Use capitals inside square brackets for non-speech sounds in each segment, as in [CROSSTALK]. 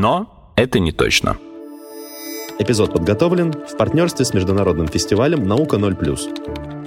Но это не точно. Эпизод подготовлен в партнерстве с международным фестивалем «Наука 0+.»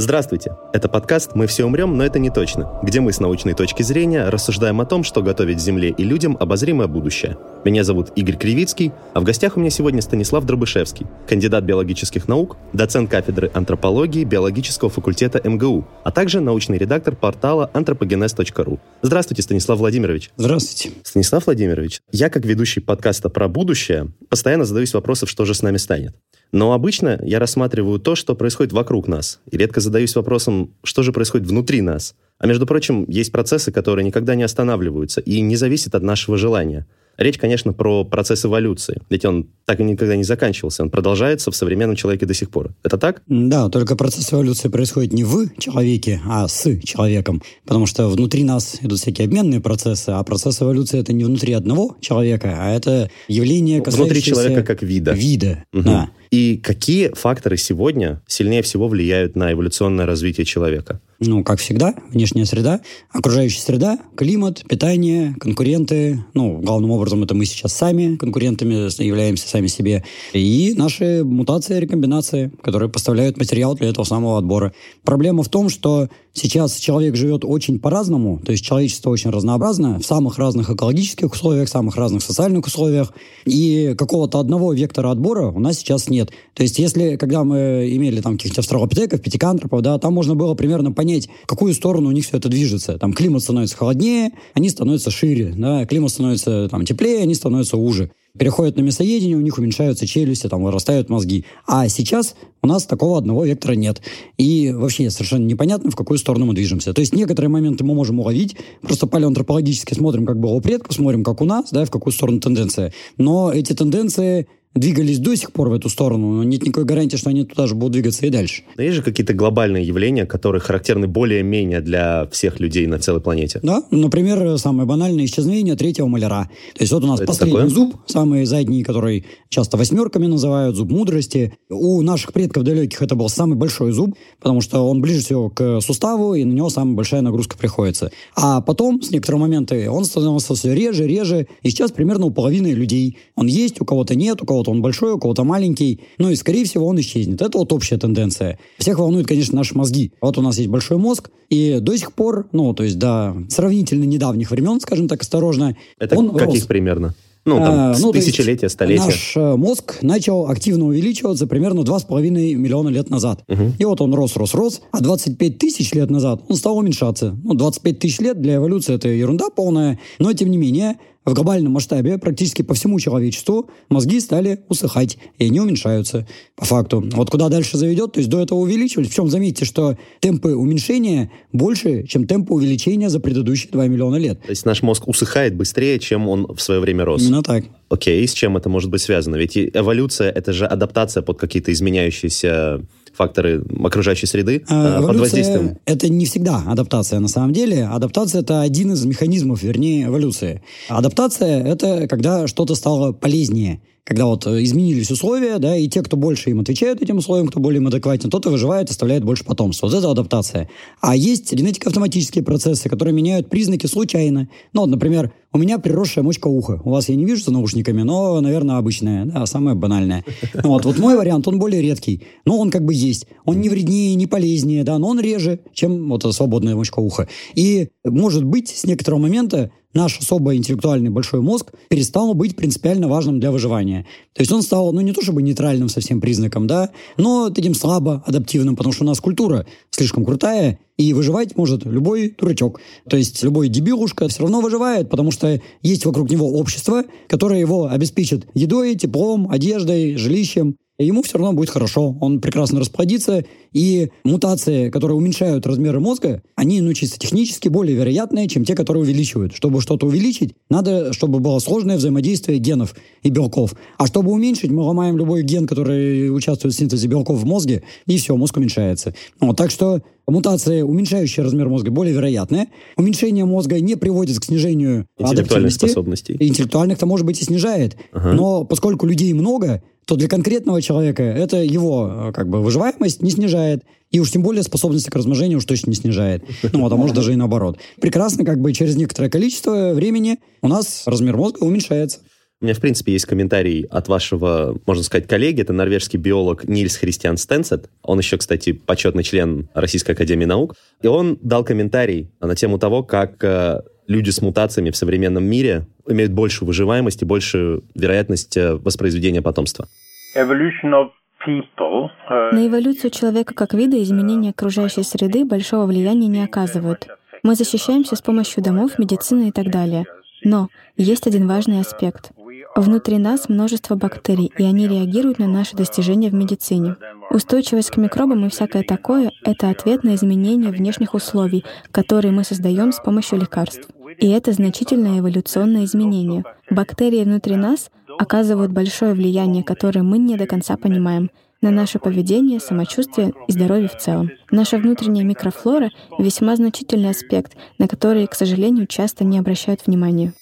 Здравствуйте! Это подкаст «Мы все умрем, но это не точно», где мы с научной точки зрения рассуждаем о том, что готовить Земле и людям обозримое будущее. Меня зовут Игорь Кривицкий, а в гостях у меня сегодня Станислав Дробышевский, кандидат биологических наук, доцент кафедры антропологии биологического факультета МГУ, а также научный редактор портала anthropogenes.ru. Здравствуйте, Станислав Владимирович. Здравствуйте. Станислав Владимирович, я как ведущий подкаста про будущее постоянно задаюсь вопросом, что же с нами станет. Но обычно я рассматриваю то, что происходит вокруг нас, и редко задаюсь вопросом, что же происходит внутри нас. А между прочим, есть процессы, которые никогда не останавливаются и не зависят от нашего желания – Речь, конечно, про процесс эволюции, ведь он так и никогда не заканчивался, он продолжается в современном человеке до сих пор. Это так? Да, только процесс эволюции происходит не в человеке, а с человеком, потому что внутри нас идут всякие обменные процессы, а процесс эволюции это не внутри одного человека, а это явление, касающееся... Внутри человека как вида. Вида, угу. да. И какие факторы сегодня сильнее всего влияют на эволюционное развитие человека? Ну, как всегда, внешняя среда, окружающая среда, климат, питание, конкуренты. Ну, главным образом это мы сейчас сами конкурентами являемся сами себе. И наши мутации, рекомбинации, которые поставляют материал для этого самого отбора. Проблема в том, что сейчас человек живет очень по-разному, то есть человечество очень разнообразно, в самых разных экологических условиях, в самых разных социальных условиях. И какого-то одного вектора отбора у нас сейчас нет. То есть если, когда мы имели там каких-то австралопитеков, пятикантропов, да, там можно было примерно понять, понять, в какую сторону у них все это движется. Там климат становится холоднее, они становятся шире, да, климат становится там теплее, они становятся уже. Переходят на мясоедение, у них уменьшаются челюсти, там вырастают мозги. А сейчас у нас такого одного вектора нет. И вообще совершенно непонятно, в какую сторону мы движемся. То есть некоторые моменты мы можем уловить, просто палеоантропологически смотрим, как было у предков, смотрим, как у нас, да, в какую сторону тенденция. Но эти тенденции двигались до сих пор в эту сторону, но нет никакой гарантии, что они туда же будут двигаться и дальше. Но есть же какие-то глобальные явления, которые характерны более-менее для всех людей на целой планете? Да, например, самое банальное исчезновение третьего маляра. То есть вот у нас Это последний такое? зуб, самый задний, который часто восьмерками называют, зуб мудрости. У наших предков далеких это был самый большой зуб, потому что он ближе всего к суставу, и на него самая большая нагрузка приходится. А потом, с некоторого момента, он становился все реже, реже, и сейчас примерно у половины людей он есть, у кого-то нет, у кого кого-то он большой, у кого-то маленький. Ну и, скорее всего, он исчезнет. Это вот общая тенденция. Всех волнует, конечно, наши мозги. Вот у нас есть большой мозг, и до сих пор, ну, то есть до сравнительно недавних времен, скажем так, осторожно, Это он каких рос. примерно? Ну, там, а, ну, тысячелетия, столетия. Наш э, мозг начал активно увеличиваться примерно 2,5 миллиона лет назад. Угу. И вот он рос, рос, рос, а 25 тысяч лет назад он стал уменьшаться. Ну, 25 тысяч лет для эволюции это ерунда полная, но, тем не менее, в глобальном масштабе практически по всему человечеству мозги стали усыхать, и они уменьшаются по факту. Вот куда дальше заведет, то есть до этого увеличивались. Причем заметьте, что темпы уменьшения больше, чем темпы увеличения за предыдущие 2 миллиона лет. То есть наш мозг усыхает быстрее, чем он в свое время рос. Именно так. Окей, с чем это может быть связано? Ведь эволюция — это же адаптация под какие-то изменяющиеся факторы окружающей среды а, под воздействием? Это не всегда адаптация на самом деле. Адаптация это один из механизмов, вернее, эволюции. Адаптация это когда что-то стало полезнее когда вот э, изменились условия, да, и те, кто больше им отвечают этим условиям, кто более им адекватен, тот и выживает, оставляет больше потомства. Вот это адаптация. А есть генетико-автоматические процессы, которые меняют признаки случайно. Ну, вот, например, у меня приросшая мочка уха. У вас я не вижу за наушниками, но, наверное, обычная, да, самая банальная. Ну, вот, вот мой вариант, он более редкий. Но он как бы есть. Он не вреднее, не полезнее, да, но он реже, чем вот свободная мочка уха. И, может быть, с некоторого момента наш особо интеллектуальный большой мозг перестал быть принципиально важным для выживания. То есть он стал, ну, не то чтобы нейтральным совсем признаком, да, но таким слабо адаптивным, потому что у нас культура слишком крутая, и выживать может любой дурачок. То есть любой дебилушка все равно выживает, потому что есть вокруг него общество, которое его обеспечит едой, теплом, одеждой, жилищем. Ему все равно будет хорошо. Он прекрасно расплодится, и мутации, которые уменьшают размеры мозга, они, ну, чисто технически более вероятные, чем те, которые увеличивают. Чтобы что-то увеличить, надо, чтобы было сложное взаимодействие генов и белков. А чтобы уменьшить, мы ломаем любой ген, который участвует в синтезе белков в мозге, и все, мозг уменьшается. Вот, так что мутации, уменьшающие размер мозга, более вероятные. Уменьшение мозга не приводит к снижению интеллектуальных способностей. Интеллектуальных-то, может быть, и снижает. Ага. Но поскольку людей много, то для конкретного человека это его э, как бы выживаемость не снижает. И уж тем более способности к размножению уж точно не снижает. Ну, а может даже и наоборот. Прекрасно, как бы через некоторое количество времени у нас размер мозга уменьшается. У меня, в принципе, есть комментарий от вашего, можно сказать, коллеги. Это норвежский биолог Нильс Христиан Стенсет. Он еще, кстати, почетный член Российской Академии Наук. И он дал комментарий на тему того, как э, люди с мутациями в современном мире имеют большую выживаемость и большую вероятность э, воспроизведения потомства. Uh, на эволюцию человека как вида изменения окружающей среды большого влияния не оказывают. Мы защищаемся с помощью домов, медицины и так далее. Но есть один важный аспект. Внутри нас множество бактерий, и они реагируют на наши достижения в медицине. Устойчивость к микробам и всякое такое — это ответ на изменения внешних условий, которые мы создаем с помощью лекарств. И это значительное эволюционное изменение. Бактерии внутри нас оказывают большое влияние, которое мы не до конца понимаем, на наше поведение, самочувствие и здоровье в целом. Наша внутренняя микрофлора — весьма значительный аспект, на который, к сожалению, часто не обращают внимания.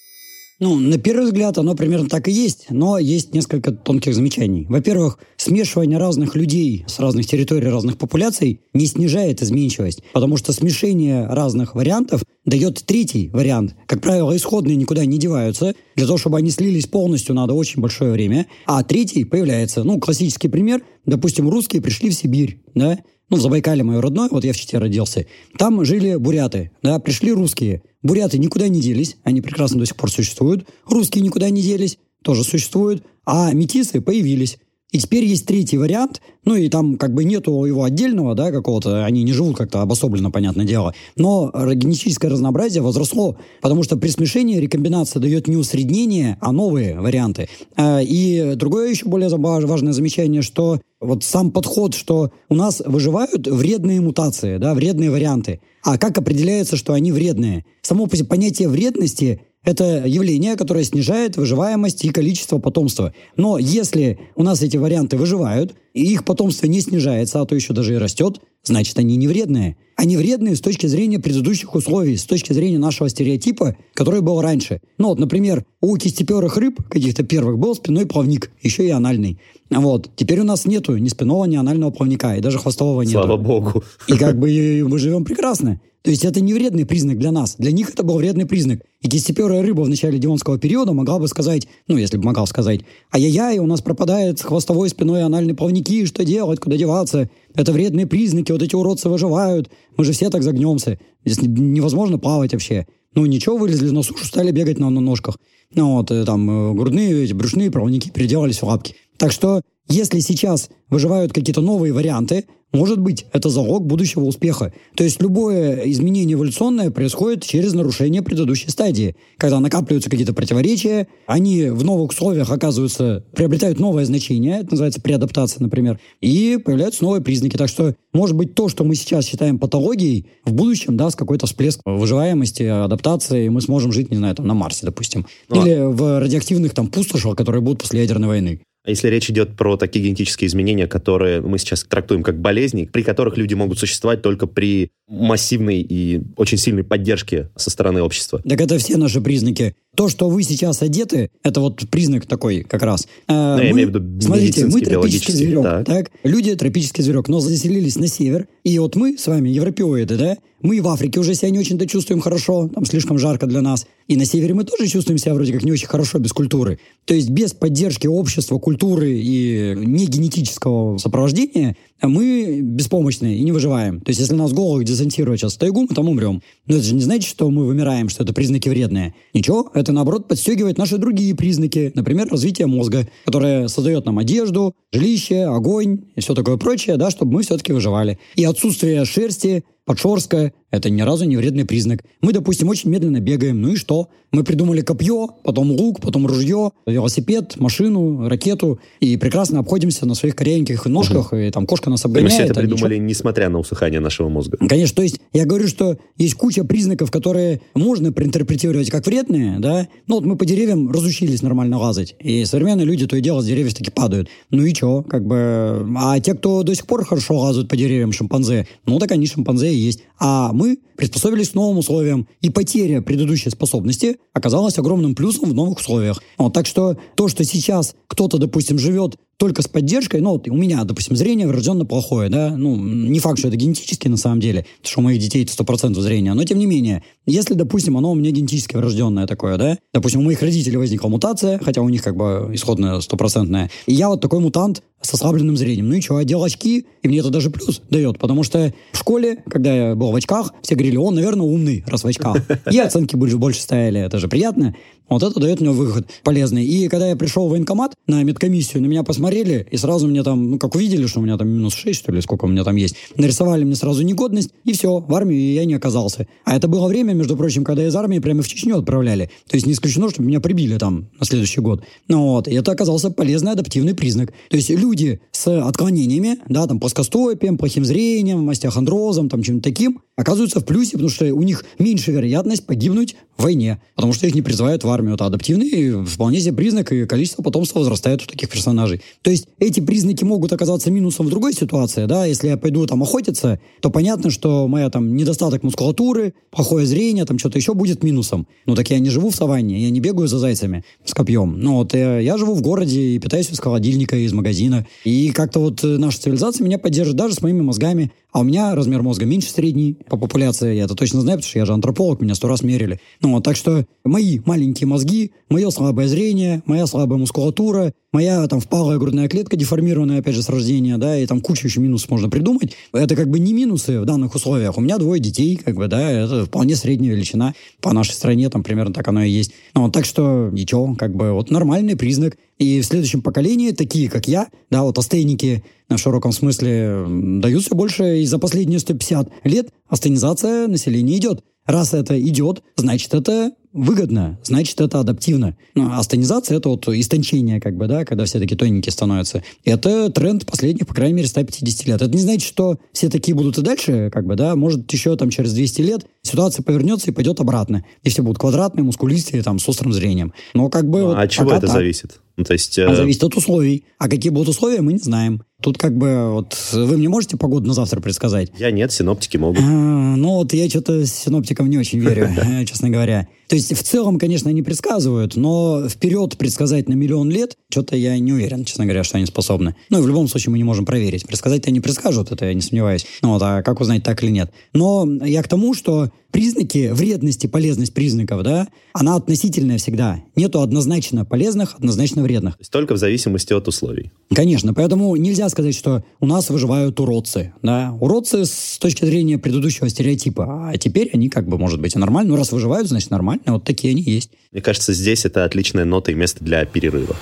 Ну, на первый взгляд оно примерно так и есть, но есть несколько тонких замечаний. Во-первых, смешивание разных людей с разных территорий, разных популяций не снижает изменчивость, потому что смешение разных вариантов дает третий вариант. Как правило, исходные никуда не деваются. Для того, чтобы они слились полностью, надо очень большое время. А третий появляется. Ну, классический пример. Допустим, русские пришли в Сибирь, да, ну, в Забайкале мое родное, вот я в Чите родился, там жили буряты, да, пришли русские. Буряты никуда не делись, они прекрасно до сих пор существуют. Русские никуда не делись, тоже существуют. А метисы появились. И теперь есть третий вариант, ну и там как бы нету его отдельного, да, какого-то, они не живут как-то обособленно, понятное дело, но генетическое разнообразие возросло, потому что при смешении рекомбинация дает не усреднение, а новые варианты. А, и другое еще более важное замечание, что вот сам подход, что у нас выживают вредные мутации, да, вредные варианты. А как определяется, что они вредные? Само понятие вредности это явление, которое снижает выживаемость и количество потомства. Но если у нас эти варианты выживают, и их потомство не снижается, а то еще даже и растет, значит, они не вредные. Они вредные с точки зрения предыдущих условий, с точки зрения нашего стереотипа, который был раньше. Ну вот, например, у кистеперых рыб, каких-то первых, был спинной плавник, еще и анальный. Вот. Теперь у нас нету ни спинного, ни анального плавника, и даже хвостового нету. Слава богу. И как бы мы живем прекрасно. То есть это не вредный признак для нас. Для них это был вредный признак. И кистеперая рыба в начале Дионского периода могла бы сказать, ну, если бы могла сказать, ай-яй-яй, у нас пропадает хвостовой, спиной анальный плавники, что делать, куда деваться? Это вредные признаки, вот эти уродцы выживают, мы же все так загнемся. Здесь невозможно плавать вообще. Ну, ничего, вылезли на сушу, стали бегать на, на ножках. Ну, вот, э, там, э, грудные, эти брюшные плавники переделались в лапки. Так что, если сейчас выживают какие-то новые варианты, может быть, это залог будущего успеха. То есть любое изменение эволюционное происходит через нарушение предыдущей стадии. Когда накапливаются какие-то противоречия, они в новых условиях оказываются, приобретают новое значение, это называется преадаптация, например, и появляются новые признаки. Так что, может быть, то, что мы сейчас считаем патологией, в будущем даст какой-то всплеск выживаемости, адаптации, и мы сможем жить, не знаю, там на Марсе, допустим. Ну, Или в радиоактивных там пустошах, которые будут после ядерной войны. А если речь идет про такие генетические изменения, которые мы сейчас трактуем как болезни, при которых люди могут существовать только при массивной и очень сильной поддержке со стороны общества? Так это все наши признаки. То, что вы сейчас одеты, это вот признак такой как раз. Ну, мы, я имею в виду смотрите, мы тропический зверек, так. так? Люди тропический зверек, но заселились на север, и вот мы с вами, европеоиды, да, мы в Африке уже себя не очень-то чувствуем хорошо, там слишком жарко для нас. И на севере мы тоже чувствуем себя вроде как не очень хорошо без культуры. То есть без поддержки общества, культуры и не генетического сопровождения мы беспомощны и не выживаем. То есть если нас голых десантировать сейчас в тайгу, мы там умрем. Но это же не значит, что мы вымираем, что это признаки вредные. Ничего, это наоборот подстегивает наши другие признаки. Например, развитие мозга, которое создает нам одежду, жилище, огонь и все такое прочее, да, чтобы мы все-таки выживали. И отсутствие шерсти Подшорская – это ни разу не вредный признак. Мы, допустим, очень медленно бегаем. Ну и что? Мы придумали копье, потом лук, потом ружье, велосипед, машину, ракету. И прекрасно обходимся на своих корявеньких ножках. Угу. И там кошка нас обгоняет. И мы все это а придумали, ничего... несмотря на усыхание нашего мозга. Конечно. То есть я говорю, что есть куча признаков, которые можно проинтерпретировать как вредные. Да? Ну вот мы по деревьям разучились нормально лазать. И современные люди то и дело с деревьев таки падают. Ну и что? Как бы... А те, кто до сих пор хорошо лазают по деревьям, шимпанзе, ну так они шимпанзе есть. А мы приспособились к новым условиям. И потеря предыдущей способности оказалась огромным плюсом в новых условиях. Вот, так что то, что сейчас кто-то, допустим, живет только с поддержкой, ну, вот у меня, допустим, зрение врожденно плохое, да, ну, не факт, что это генетически на самом деле, потому что у моих детей это 100% зрения, но тем не менее, если, допустим, оно у меня генетически врожденное такое, да, допустим, у моих родителей возникла мутация, хотя у них как бы исходная стопроцентная, и я вот такой мутант с ослабленным зрением. Ну и что, одел очки, и мне это даже плюс дает, потому что в школе, когда я был в очках, все говорили, он, наверное, умный, раз в очках. И оценки больше, больше стояли, это же приятно. Вот это дает мне выход полезный. И когда я пришел в военкомат на медкомиссию, на меня посмотрели, и сразу мне там, ну, как увидели, что у меня там минус 6, что ли, сколько у меня там есть, нарисовали мне сразу негодность, и все, в армию я не оказался. А это было время, между прочим, когда из армии прямо в Чечню отправляли. То есть не исключено, чтобы меня прибили там на следующий год. Ну вот, и это оказался полезный адаптивный признак. То есть люди с отклонениями, да, там, плоскостопием, плохим зрением, остеохондрозом, там, чем-то таким, оказываются в плюсе, потому что у них меньше вероятность погибнуть в войне, потому что их не призывают в армию. Это адаптивный вполне себе признак, и количество потомства возрастает у таких персонажей. То есть эти признаки могут оказаться минусом в другой ситуации, да, если я пойду там охотиться, то понятно, что моя там недостаток мускулатуры, плохое зрение, там что-то еще будет минусом. Ну так я не живу в саванне, я не бегаю за зайцами с копьем. Ну вот я, э, я живу в городе и питаюсь из холодильника, из магазина. И как-то вот э, наша цивилизация меня поддерживает даже с моими мозгами. А у меня размер мозга меньше средний по популяции. Я это точно знаю, потому что я же антрополог, меня сто раз мерили. Ну, так что мои маленькие мозги, мое слабое зрение, моя слабая мускулатура, моя там впалая грудная клетка, деформированная, опять же, с рождения, да, и там кучу еще минусов можно придумать. Это как бы не минусы в данных условиях. У меня двое детей, как бы, да, это вполне средняя величина по нашей стране, там примерно так оно и есть. Ну, так что ничего, как бы, вот нормальный признак. И в следующем поколении такие, как я, да, вот астейники в широком смысле дают все больше, и за последние 150 лет астенизация населения идет. Раз это идет, значит, это выгодно, значит, это адаптивно. Ну, астенизация – это вот истончение, как бы, да, когда все такие тоненькие становятся. Это тренд последних, по крайней мере, 150 лет. Это не значит, что все такие будут и дальше, как бы, да, может, еще там через 200 лет ситуация повернется и пойдет обратно. И все будут квадратные, мускулистые, там, с острым зрением. Но как бы... Ну, вот, а от чего это так. зависит? Ну, то есть... А зависит от условий. А какие будут условия, мы не знаем. Тут как бы вот вы мне можете погоду на завтра предсказать? Я нет, синоптики могут. А, ну вот я что-то синоптикам не очень верю, [LAUGHS] [LAUGHS] честно говоря. То есть в целом, конечно, они предсказывают, но вперед предсказать на миллион лет, что-то я не уверен, честно говоря, что они способны. Ну и в любом случае мы не можем проверить. Предсказать-то они предскажут, это я не сомневаюсь. Ну вот, а как узнать, так или нет? Но я к тому, что признаки, вредности, полезность признаков, да, она относительная всегда. Нету однозначно полезных, однозначно вредных. То есть только в зависимости от условий. Конечно, поэтому нельзя сказать, что у нас выживают уродцы, да. Уродцы с точки зрения предыдущего стереотипа, а теперь они как бы, может быть, и нормально. Ну, раз выживают, значит, нормально нормально, вот такие они есть. Мне кажется, здесь это отличная нота и место для перерыва.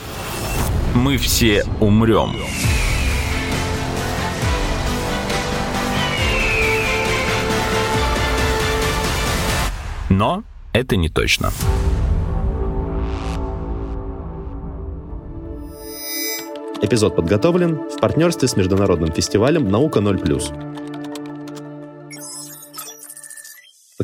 Мы все умрем. Но это не точно. Эпизод подготовлен в партнерстве с международным фестивалем «Наука 0+.»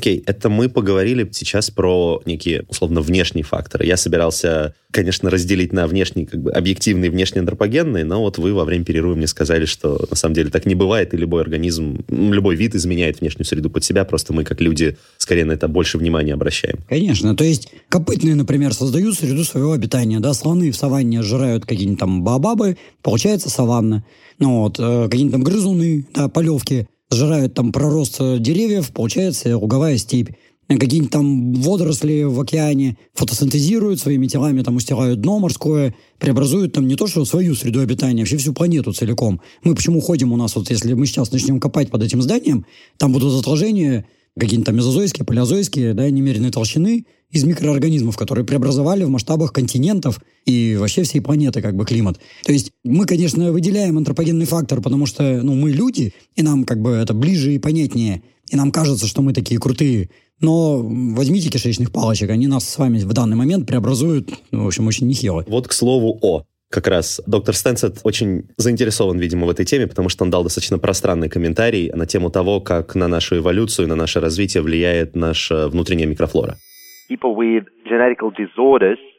Окей, это мы поговорили сейчас про некие, условно, внешние факторы. Я собирался, конечно, разделить на внешние, как бы, объективные и внешне антропогенные, но вот вы во время перерыва мне сказали, что на самом деле так не бывает, и любой организм, любой вид изменяет внешнюю среду под себя, просто мы, как люди, скорее на это больше внимания обращаем. Конечно, то есть копытные, например, создают среду своего обитания, да, слоны в саванне жрают какие-нибудь там бабабы, получается саванна. Ну вот, э, какие-нибудь там грызуны, да, полевки сжирают там пророст деревьев, получается луговая степь. Какие-нибудь там водоросли в океане фотосинтезируют своими телами, там устилают дно морское, преобразуют там не то, что свою среду обитания, вообще всю планету целиком. Мы почему ходим у нас, вот если мы сейчас начнем копать под этим зданием, там будут отложения какие-нибудь там мезозойские, палеозойские, да, немеренной толщины из микроорганизмов, которые преобразовали в масштабах континентов и вообще всей планеты как бы климат. То есть мы, конечно, выделяем антропогенный фактор, потому что ну, мы люди, и нам как бы это ближе и понятнее. и нам кажется, что мы такие крутые. Но возьмите кишечных палочек, они нас с вами в данный момент преобразуют, ну, в общем, очень нехило. Вот к слову о как раз доктор Стэнсет очень заинтересован, видимо, в этой теме, потому что он дал достаточно пространный комментарий на тему того, как на нашу эволюцию, на наше развитие влияет наша внутренняя микрофлора.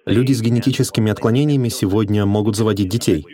Люди с генетическими отклонениями сегодня могут заводить детей.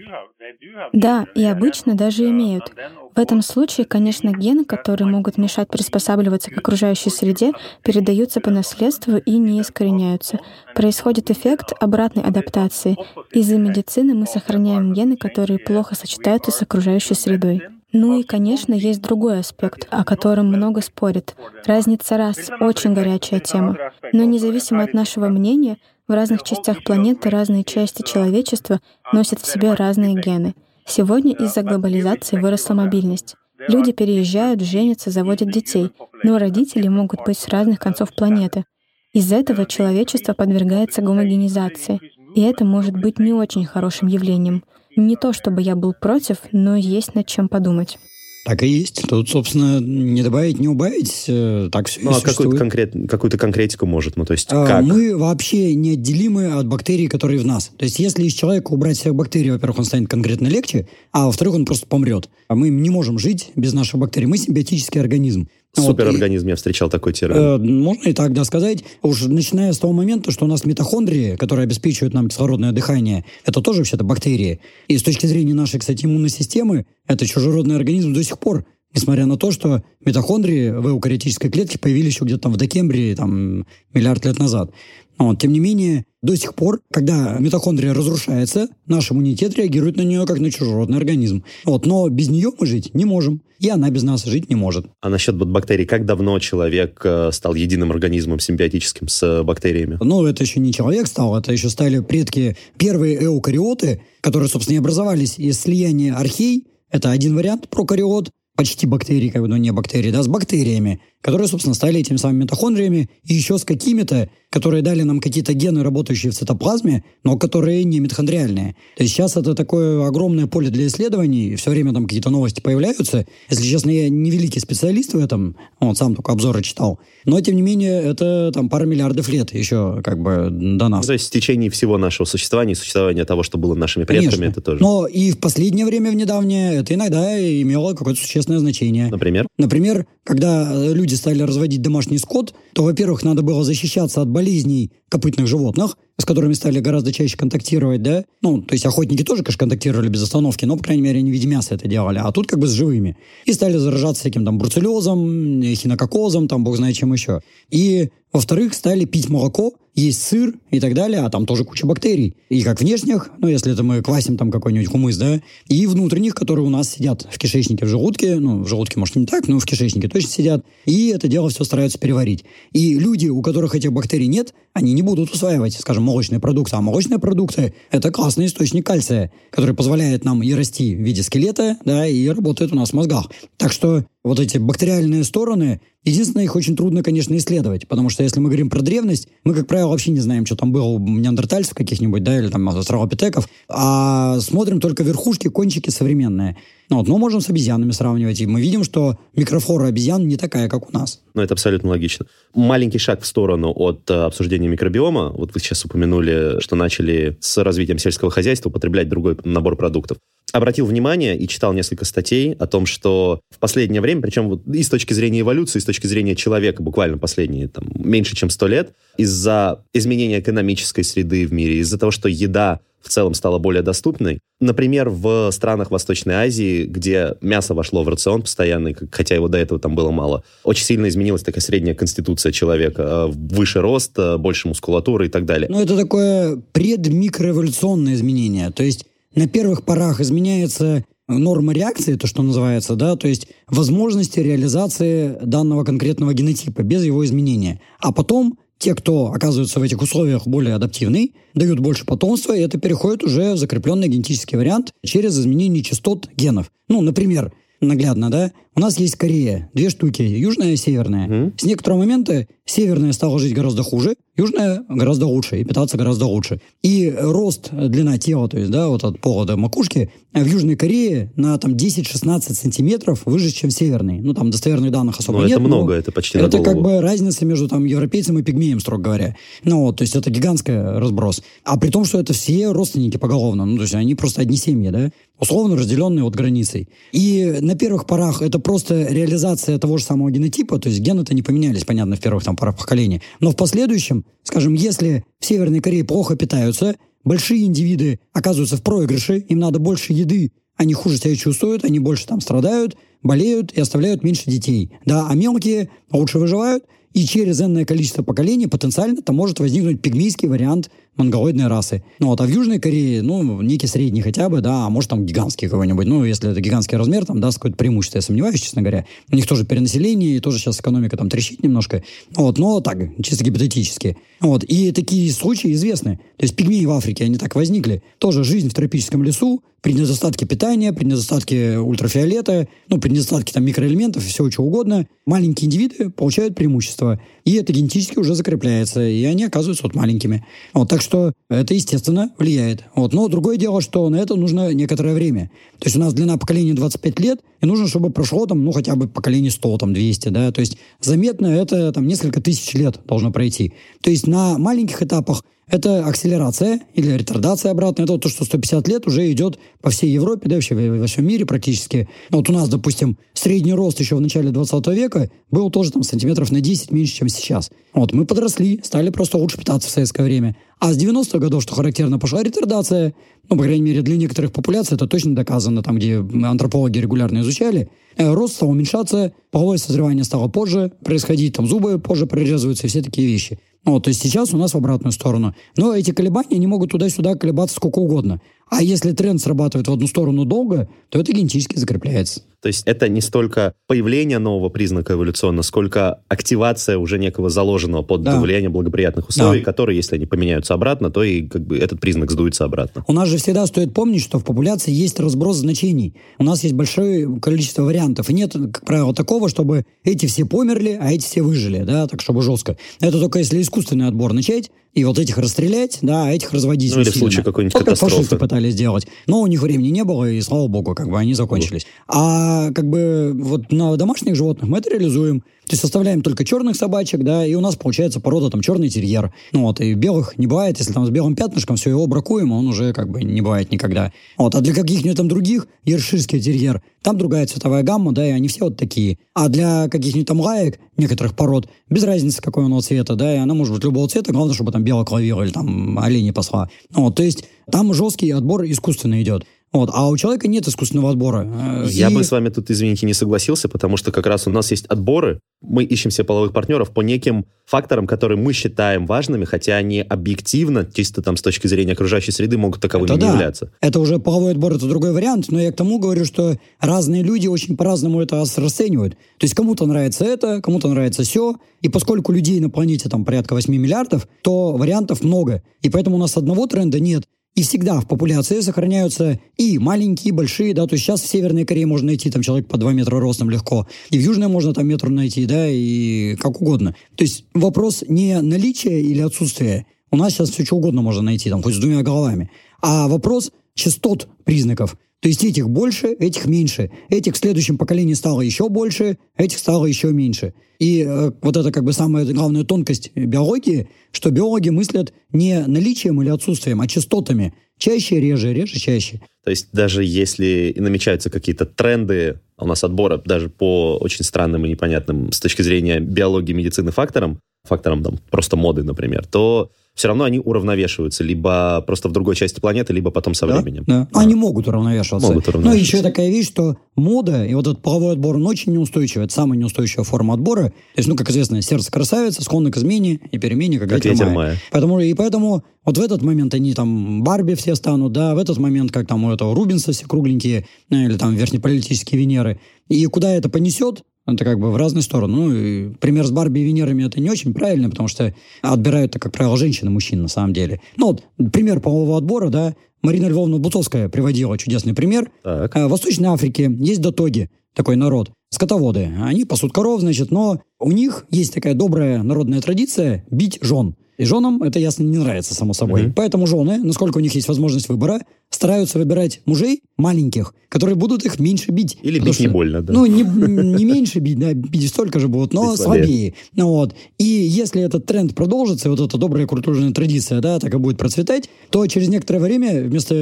Да, и обычно даже имеют. В этом случае, конечно, гены, которые могут мешать приспосабливаться к окружающей среде, передаются по наследству и не искореняются. Происходит эффект обратной адаптации. Из-за медицины мы сохраняем гены, которые плохо сочетаются с окружающей средой. Ну и, конечно, есть другой аспект, о котором много спорят. Разница рас — очень горячая тема. Но независимо от нашего мнения, в разных частях планеты разные части человечества носят в себе разные гены. Сегодня из-за глобализации выросла мобильность. Люди переезжают, женятся, заводят детей, но родители могут быть с разных концов планеты. Из-за этого человечество подвергается гомогенизации, и это может быть не очень хорошим явлением. Не то чтобы я был против, но есть над чем подумать. Так и есть. Тут, собственно, не добавить, не убавить. Э, так все Ну, а какую-то, конкрет, какую-то конкретику может? Ну, то есть а, как? Мы вообще неотделимы от бактерий, которые в нас. То есть если из человека убрать всех бактерий, во-первых, он станет конкретно легче, а во-вторых, он просто помрет. А мы не можем жить без наших бактерий. Мы симбиотический организм. Суперорганизм, вот, я встречал такой термин. Э, можно и так да, сказать. Уж начиная с того момента, что у нас митохондрии, которые обеспечивают нам кислородное дыхание, это тоже вообще-то бактерии. И с точки зрения нашей, кстати, иммунной системы, это чужеродный организм до сих пор. Несмотря на то, что митохондрии в эукариотической клетке появились еще где-то там в Докембрии, там, миллиард лет назад. Вот. Тем не менее, до сих пор, когда митохондрия разрушается, наш иммунитет реагирует на нее как на чужеродный организм. Вот. Но без нее мы жить не можем. И она без нас жить не может. А насчет бактерий, как давно человек э, стал единым организмом симбиотическим с бактериями? Ну, это еще не человек стал, это еще стали предки, первые эукариоты, которые, собственно, и образовались из слияния архей. Это один вариант прокариот, почти бактерии, как бы, но не бактерии, да, с бактериями, которые, собственно, стали этими самыми митохондриями, и еще с какими-то, которые дали нам какие-то гены, работающие в цитоплазме, но которые не митохондриальные. То есть сейчас это такое огромное поле для исследований, все время там какие-то новости появляются. Если честно, я не великий специалист в этом, вот сам только обзоры читал, но, тем не менее, это там пара миллиардов лет еще как бы до нас. То есть в течение всего нашего существования, существования того, что было нашими предками, Конечно. это тоже. Но и в последнее время, в недавнее, это иногда имело какое-то существенное значение. Например? Например, когда люди стали разводить домашний скот, то, во-первых, надо было защищаться от болезней копытных животных, с которыми стали гораздо чаще контактировать, да? Ну, то есть охотники тоже, конечно, контактировали без остановки, но, по крайней мере, они в виде мяса это делали, а тут как бы с живыми. И стали заражаться всяким там бруцеллезом, хинококозом, там бог знает чем еще. И во-вторых, стали пить молоко, есть сыр и так далее, а там тоже куча бактерий. И как внешних, ну, если это мы квасим там какой-нибудь хумыс, да, и внутренних, которые у нас сидят в кишечнике, в желудке, ну, в желудке, может, не так, но в кишечнике точно сидят, и это дело все стараются переварить. И люди, у которых этих бактерий нет, они не будут усваивать, скажем, молочные продукты. А молочные продукты – это классный источник кальция, который позволяет нам и расти в виде скелета, да, и работает у нас в мозгах. Так что вот эти бактериальные стороны, единственное, их очень трудно, конечно, исследовать, потому что если мы говорим про древность, мы, как правило, вообще не знаем, что там было у неандертальцев каких-нибудь, да, или там австралопитеков, а смотрим только верхушки, кончики современные. Ну, вот, но можем с обезьянами сравнивать, и мы видим, что микрофлора обезьян не такая, как у нас. Ну, это абсолютно логично. Маленький шаг в сторону от э, обсуждения микробиома. Вот вы сейчас упомянули, что начали с развитием сельского хозяйства употреблять другой набор продуктов обратил внимание и читал несколько статей о том, что в последнее время, причем вот и с точки зрения эволюции, и с точки зрения человека, буквально последние там, меньше чем сто лет, из-за изменения экономической среды в мире, из-за того, что еда в целом стала более доступной. Например, в странах Восточной Азии, где мясо вошло в рацион постоянный, хотя его до этого там было мало, очень сильно изменилась такая средняя конституция человека. Э, выше рост, больше мускулатуры и так далее. Ну, это такое предмикроэволюционное изменение. То есть на первых порах изменяется норма реакции, то, что называется, да, то есть возможности реализации данного конкретного генотипа без его изменения. А потом те, кто оказываются в этих условиях более адаптивны, дают больше потомства, и это переходит уже в закрепленный генетический вариант через изменение частот генов. Ну, например, наглядно, да, у нас есть Корея, две штуки, южная и северная. Мгм. С некоторого момента северная стала жить гораздо хуже, южная гораздо лучше и питаться гораздо лучше. И рост, длина тела, то есть, да, вот от пола до макушки, в Южной Корее на там 10-16 сантиметров выше, чем в северной. Ну, там достоверных данных особо Ну, нет. это но много, это почти на Это как голову. бы разница между там европейцем и пигмеем, строго говоря. Ну, вот, то есть это гигантский разброс. А при том, что это все родственники поголовно. Ну, то есть они просто одни семьи, да? Условно разделенные вот границей. И на первых порах это просто реализация того же самого генотипа, то есть гены-то не поменялись, понятно, в первых там порах поколений. Но в последующем, скажем, если в Северной Корее плохо питаются, большие индивиды оказываются в проигрыше, им надо больше еды, они хуже себя чувствуют, они больше там страдают, болеют и оставляют меньше детей. Да, а мелкие лучше выживают, и через энное количество поколений потенциально там может возникнуть пигмейский вариант монголоидной расы. Ну вот, а в Южной Корее, ну, некий средний хотя бы, да, а может там гигантский какой-нибудь. Ну, если это гигантский размер, там даст какое-то преимущество, я сомневаюсь, честно говоря. У них тоже перенаселение, и тоже сейчас экономика там трещит немножко. Вот, но так, чисто гипотетически. Вот, и такие случаи известны. То есть пигмеи в Африке, они так возникли. Тоже жизнь в тропическом лесу, при недостатке питания, при недостатке ультрафиолета, ну, при недостатке там микроэлементов и всего чего угодно, маленькие индивиды получают преимущество. И это генетически уже закрепляется, и они оказываются вот маленькими. Вот, так что это, естественно, влияет. Вот. Но другое дело, что на это нужно некоторое время. То есть у нас длина поколения 25 лет, и нужно, чтобы прошло там, ну, хотя бы поколение 100, там, 200, да. То есть заметно это там несколько тысяч лет должно пройти. То есть на маленьких этапах это акселерация или ретардация обратно. Это вот то, что 150 лет уже идет по всей Европе, да, вообще во всем мире практически. Вот у нас, допустим, средний рост еще в начале 20 века был тоже там сантиметров на 10 меньше, чем сейчас. Вот мы подросли, стали просто лучше питаться в советское время. А с 90-х годов, что характерно, пошла ретардация. Ну, по крайней мере, для некоторых популяций это точно доказано, там, где антропологи регулярно изучали. Э, Рост стал уменьшаться, половое созревание стало позже происходить, там зубы позже прорезываются и все такие вещи. Ну, то есть сейчас у нас в обратную сторону. Но эти колебания не могут туда-сюда колебаться сколько угодно. А если тренд срабатывает в одну сторону долго, то это генетически закрепляется. То есть это не столько появление нового признака эволюционно, сколько активация уже некого заложенного под Да. влиянием благоприятных условий, Да. которые, если они поменяются обратно, то и как бы этот признак сдуется обратно. У нас же всегда стоит помнить, что в популяции есть разброс значений. У нас есть большое количество вариантов. И нет, как правило, такого, чтобы эти все померли, а эти все выжили, да, так чтобы жестко. Это только если искусственный отбор начать, и вот этих расстрелять, да, а этих разводить Ну, или в случае какой-нибудь катастрофы. Пытались сделать. Но у них времени не было, и слава богу, как бы они закончились. А как бы вот на домашних животных мы это реализуем. То есть составляем только черных собачек, да, и у нас получается порода там черный терьер. Ну вот, и белых не бывает, если там с белым пятнышком все, его бракуем, он уже как бы не бывает никогда. Вот, а для каких-нибудь там других, ерширский терьер, там другая цветовая гамма, да, и они все вот такие. А для каких-нибудь там лаек, некоторых пород, без разницы, какой он цвета, да, и она может быть любого цвета, главное, чтобы там белая клавира или там олени посла. Ну Вот, то есть там жесткий отбор искусственно идет. Вот, а у человека нет искусственного отбора. Э, Я и- бы с вами тут, извините, не согласился, потому что как раз у нас есть отборы, мы ищем себе половых партнеров по неким факторам, которые мы считаем важными, хотя они объективно, чисто там с точки зрения окружающей среды, могут таковыми Это не да. являться. Это уже половой отбор, это другой вариант, но я к тому говорю, что разные люди очень по-разному это расценивают. То есть кому-то нравится это, кому-то нравится все, и поскольку людей на планете там порядка 8 миллиардов, то вариантов много. И поэтому у нас одного тренда нет. И всегда в популяции сохраняются и маленькие, и большие, да, то есть сейчас в Северной Корее можно найти там человек по 2 метра ростом легко, и в Южной можно там метр найти, да, и как угодно. То есть вопрос не наличия или отсутствия, у нас сейчас все что угодно можно найти, там, хоть с двумя головами. А вопрос частот признаков. То есть этих больше, этих меньше. Этих в следующем поколении стало еще больше, этих стало еще меньше. И э, вот это как бы самая главная тонкость биологии, что биологи мыслят не наличием или отсутствием, а частотами. Чаще, реже, реже, чаще. То есть даже если намечаются какие-то тренды у нас отбора, даже по очень странным и непонятным с точки зрения биологии, медицины факторам, факторам там просто моды, например, то все равно они уравновешиваются либо просто в другой части планеты, либо потом со Да, временем. да. Да. Они могут уравновешиваться. Могут Но уравновешиваться. еще такая вещь, что мода и вот этот половой отбор, он очень неустойчивый. Это самая неустойчивая форма отбора. То есть, ну, как известно, сердце красавица, склонно к измене и перемене, как, Как ветер мая. Поэтому, и поэтому вот в этот момент они там Барби все станут, да, в этот момент, как там у этого Рубинса все кругленькие, э, или там верхнеполитические Венеры. И куда это понесет, это как бы в разные стороны. Ну, и пример с Барби и Венерами это не очень правильно, потому что отбирают-то, как правило, женщины мужчин на самом деле. Ну, вот пример полового отбора, да, Марина Львовна Буцовская приводила чудесный пример. Так. Э, В Восточной Африке есть дотоги. такой народ, скотоводы. Они пасут коров, значит, но у них есть такая добрая народная традиция бить жен. И женам это, ясно, не нравится, само собой. Mm-hmm. Поэтому жены, насколько у них есть возможность выбора, стараются выбирать мужей маленьких, которые будут их меньше бить. Или бить что, не больно, да. Ну, не, не меньше бить, да, бить столько же будут, но слабее. Ну, вот. И если этот тренд продолжится, вот эта добрая культурная традиция, да, так и будет процветать, то через некоторое время вместо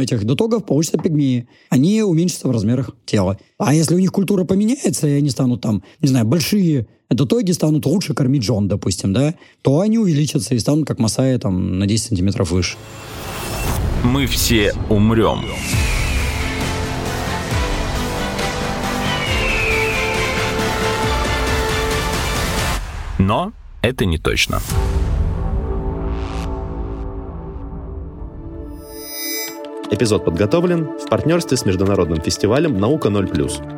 этих дотогов получится пигмеи. Они уменьшатся в размерах тела. А если у них культура поменяется, и они станут там, не знаю, большие дотоги станут лучше кормить жен, допустим, да, то они увеличатся и станут, как Масаи, там, на 10 сантиметров выше мы все умрем. Но это не точно. Эпизод подготовлен в партнерстве с международным фестивалем «Наука 0+.»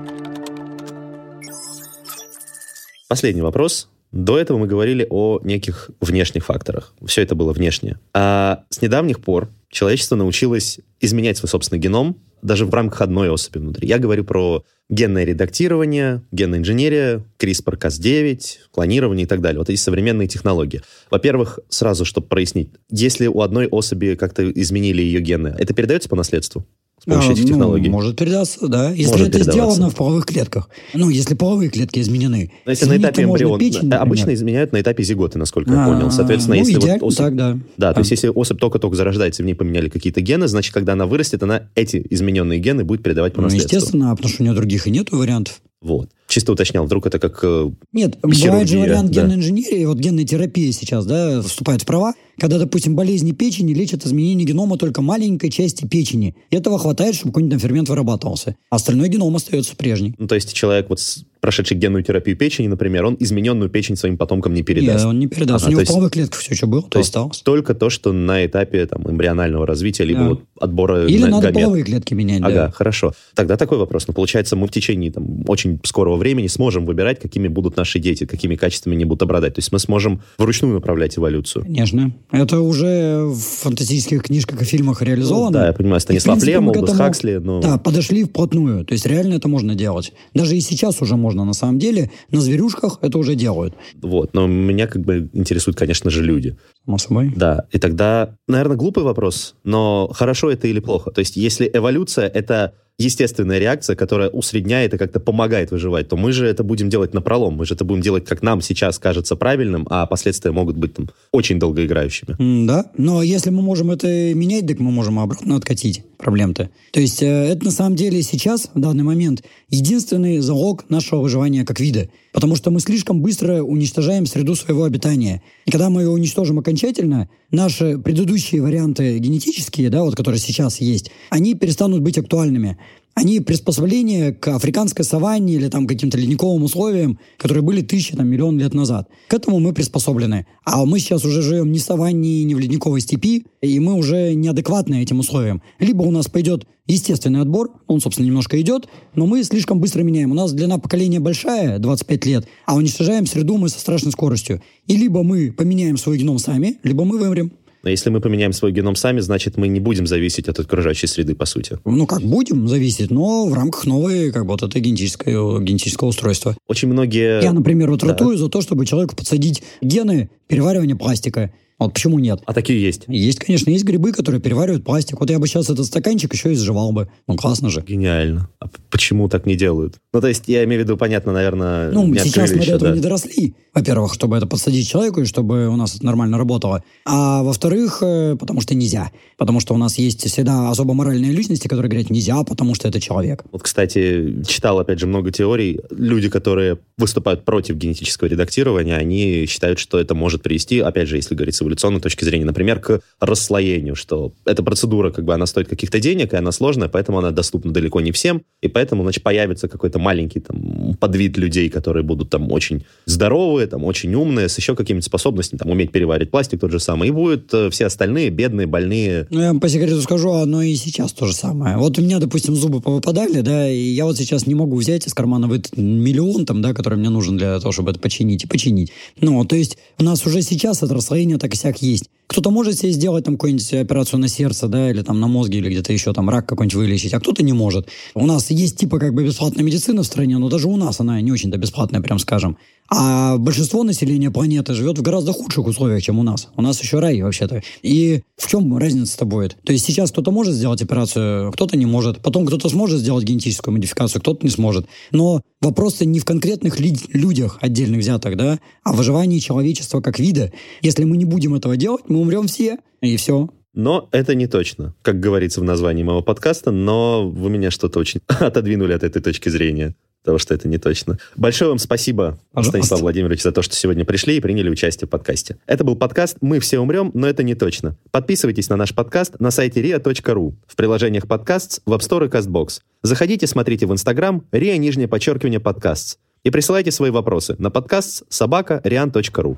Последний вопрос. До этого мы говорили о неких внешних факторах. Все это было внешнее. А с недавних пор человечество научилось изменять свой собственный геном даже в рамках одной особи внутри. Я говорю про генное редактирование, генная инженерия, CRISPR-Cas9, клонирование и так далее. Вот эти современные технологии. Во-первых, сразу, чтобы прояснить, если у одной особи как-то изменили ее гены, это передается по наследству? Помощью а, этих ну, технологий? Может передаться, да. Если может это сделано в половых клетках. Ну, если половые клетки изменены. Но если на этапе эмбриона... Печень, обычно изменяют на этапе зиготы, насколько я понял. Соответственно, ну, если вот особь... так, да. Да, то есть если особь только-только зарождается, в ней поменяли какие-то гены, значит, когда она вырастет, она эти измененные гены будет передавать по наследству. Ну, естественно, потому что у нее других и нету вариантов. Вот. Чисто уточнял, вдруг это как э, Нет, хирургия, бывает же вариант да. генной инженерии, вот генная терапия сейчас, да, вступает в права, когда, допустим, болезни печени лечат изменение генома только маленькой части печени. И этого хватает, чтобы какой-нибудь фермент вырабатывался. А остальной геном остается прежний. Ну, то есть человек вот прошедший генную терапию печени, например, он измененную печень своим потомкам не передаст. Нет, он не передаст. Ага, У него в половых клетках все, что было, то, то осталось. Только то, что на этапе там, эмбрионального развития, либо да. вот отбора Или на надо гамет. половые клетки менять, Ага, да. хорошо. Тогда такой вопрос. Ну, получается, мы в течение там, очень скорого времени сможем выбирать, какими будут наши дети, какими качествами они будут обладать. То есть мы сможем вручную направлять эволюцию. Конечно. Это уже в фантастических книжках и фильмах реализовано. Ну, да, я понимаю, Станислав Лем, Олдос Хаксли. Но... Да, подошли вплотную. То есть реально это можно делать. Даже и сейчас уже можно на самом деле на зверюшках это уже делают. Вот, но меня как бы интересуют, конечно же, люди. Само собой. Да, и тогда, наверное, глупый вопрос, но хорошо это или плохо? То есть если эволюция — это естественная реакция, которая усредняет и как-то помогает выживать, то мы же это будем делать на пролом. Мы же это будем делать, как нам сейчас кажется правильным, а последствия могут быть там очень долгоиграющими. Да, но если мы можем это менять, так мы можем обратно откатить проблем-то. То есть э, это на самом деле сейчас, в данный момент, единственный залог нашего выживания как вида. Потому что мы слишком быстро уничтожаем среду своего обитания. И когда мы ее уничтожим окончательно, наши предыдущие варианты генетические, да, вот которые сейчас есть, они перестанут быть актуальными они приспособления к африканской саванне или там каким-то ледниковым условиям, которые были тысячи, там, миллион лет назад. К этому мы приспособлены. А мы сейчас уже живем не в саванне, не в ледниковой степи, и мы уже неадекватны этим условиям. Либо у нас пойдет естественный отбор, он, собственно, немножко идет, но мы слишком быстро меняем. У нас длина поколения большая, 25 лет, а уничтожаем среду мы со страшной скоростью. И либо мы поменяем свой геном сами, либо мы вымрем. Но если мы поменяем свой геном сами, значит, мы не будем зависеть от окружающей среды, по сути. Ну, как будем зависеть, но в рамках новой, как бы, вот этой генетического, генетического устройства. Очень многие... Я, например, вот да. за то, чтобы человеку подсадить гены переваривания пластика. Вот почему нет? А такие есть? Есть, конечно. Есть грибы, которые переваривают пластик. Вот я бы сейчас этот стаканчик еще и сживал бы. Ну, классно же. Гениально. А почему так не делают? Ну, то есть, я имею в виду, понятно, наверное, Ну, сейчас мы до этого да. не доросли. Во-первых, чтобы это подсадить человеку, и чтобы у нас это нормально работало. А во-вторых, э, потому что нельзя. Потому что у нас есть всегда особо моральные личности, которые говорят нельзя, потому что это человек. Вот, кстати, читал, опять же, много теорий. Люди, которые выступают против генетического редактирования, они считают, что это может привести, опять же, если говорить эволюционной точки зрения, например, к расслоению, что эта процедура, как бы, она стоит каких-то денег, и она сложная, поэтому она доступна далеко не всем, и поэтому, значит, появится какой-то маленький там подвид людей, которые будут там очень здоровые, там очень умные, с еще какими-то способностями, там, уметь переварить пластик тот же самый, и будут э, все остальные бедные, больные. Ну, я вам по секрету скажу, оно и сейчас то же самое. Вот у меня, допустим, зубы повыпадали, да, и я вот сейчас не могу взять из кармана этот миллион, там, да, который мне нужен для того, чтобы это починить, и починить. Ну, то есть у нас уже сейчас это расслоение так сяк есть. Кто-то может себе сделать там какую-нибудь операцию на сердце, да, или там на мозге, или где-то еще там рак какой-нибудь вылечить, а кто-то не может. У нас есть типа как бы бесплатная медицина в стране, но даже у нас она не очень-то бесплатная, прям скажем. А большинство населения планеты живет в гораздо худших условиях, чем у нас. У нас еще рай вообще-то. И в чем разница-то будет? То есть сейчас кто-то может сделать операцию, кто-то не может. Потом кто-то сможет сделать генетическую модификацию, кто-то не сможет. Но вопрос-то не в конкретных людях отдельных взятых, да, а в выживании человечества как вида. Если мы не будем этого делать, мы умрем все, и все. Но это не точно, как говорится в названии моего подкаста, но вы меня что-то очень [LAUGHS] отодвинули от этой точки зрения того, что это не точно. Большое вам спасибо, Пожалуйста. Станислав Владимирович, за то, что сегодня пришли и приняли участие в подкасте. Это был подкаст «Мы все умрем, но это не точно». Подписывайтесь на наш подкаст на сайте ria.ru, в приложениях подкаст, в App Store и CastBox. Заходите, смотрите в Instagram ria, нижнее подчеркивание, подкаст. И присылайте свои вопросы на подкаст собака rian.ru.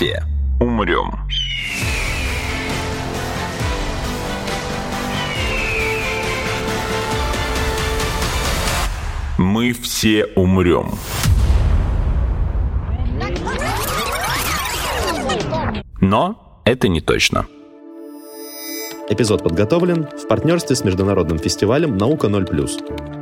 все умрем. Мы все умрем. Но это не точно. Эпизод подготовлен в партнерстве с международным фестивалем «Наука 0+.»